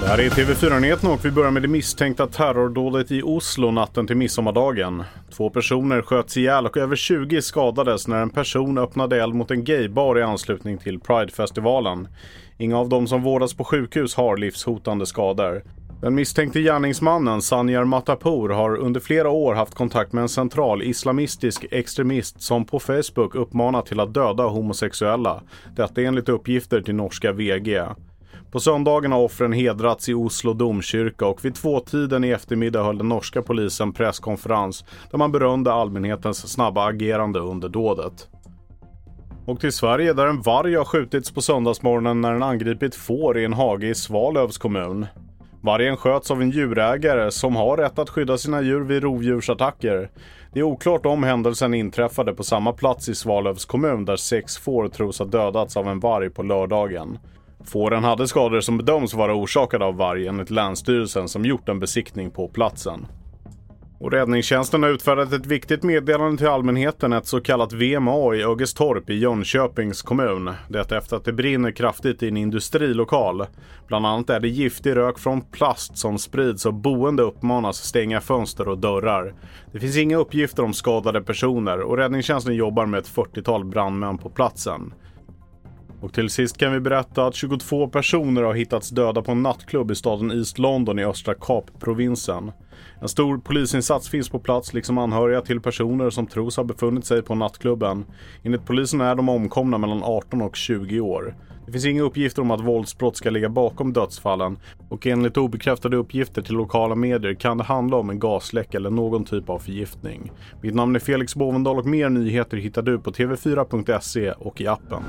Det här är TV4-nyheterna och vi börjar med det misstänkta terrordådet i Oslo natten till midsommardagen. Två personer sköts ihjäl och över 20 skadades när en person öppnade eld mot en gaybar i anslutning till Pridefestivalen. Inga av de som vårdas på sjukhus har livshotande skador. Den misstänkte gärningsmannen Sanjar Matapour har under flera år haft kontakt med en central islamistisk extremist som på Facebook uppmanat till att döda homosexuella. Detta enligt uppgifter till norska VG. På söndagen har offren hedrats i Oslo domkyrka och vid tvåtiden i eftermiddag höll den norska polisen presskonferens där man berömde allmänhetens snabba agerande under dådet. Och till Sverige där en varg har skjutits på söndagsmorgonen när den angripit får i en hage i Svalövs kommun. Vargen sköts av en djurägare som har rätt att skydda sina djur vid rovdjursattacker. Det är oklart om händelsen inträffade på samma plats i Svalövs kommun där sex får tros ha dödats av en varg på lördagen. Fåren hade skador som bedöms vara orsakade av varg enligt Länsstyrelsen som gjort en besiktning på platsen. Och räddningstjänsten har utfärdat ett viktigt meddelande till allmänheten, ett så kallat VMA i Ögestorp i Jönköpings kommun. Detta efter att det brinner kraftigt i en industrilokal. Bland annat är det giftig rök från plast som sprids och boende uppmanas stänga fönster och dörrar. Det finns inga uppgifter om skadade personer och räddningstjänsten jobbar med ett 40-tal brandmän på platsen. Och till sist kan vi berätta att 22 personer har hittats döda på en nattklubb i staden East London i östra Kapprovinsen. En stor polisinsats finns på plats liksom anhöriga till personer som tros ha befunnit sig på nattklubben. Enligt polisen är de omkomna mellan 18 och 20 år. Det finns inga uppgifter om att våldsbrott ska ligga bakom dödsfallen och enligt obekräftade uppgifter till lokala medier kan det handla om en gasläcka eller någon typ av förgiftning. Mitt namn är Felix Bovendal och mer nyheter hittar du på tv4.se och i appen.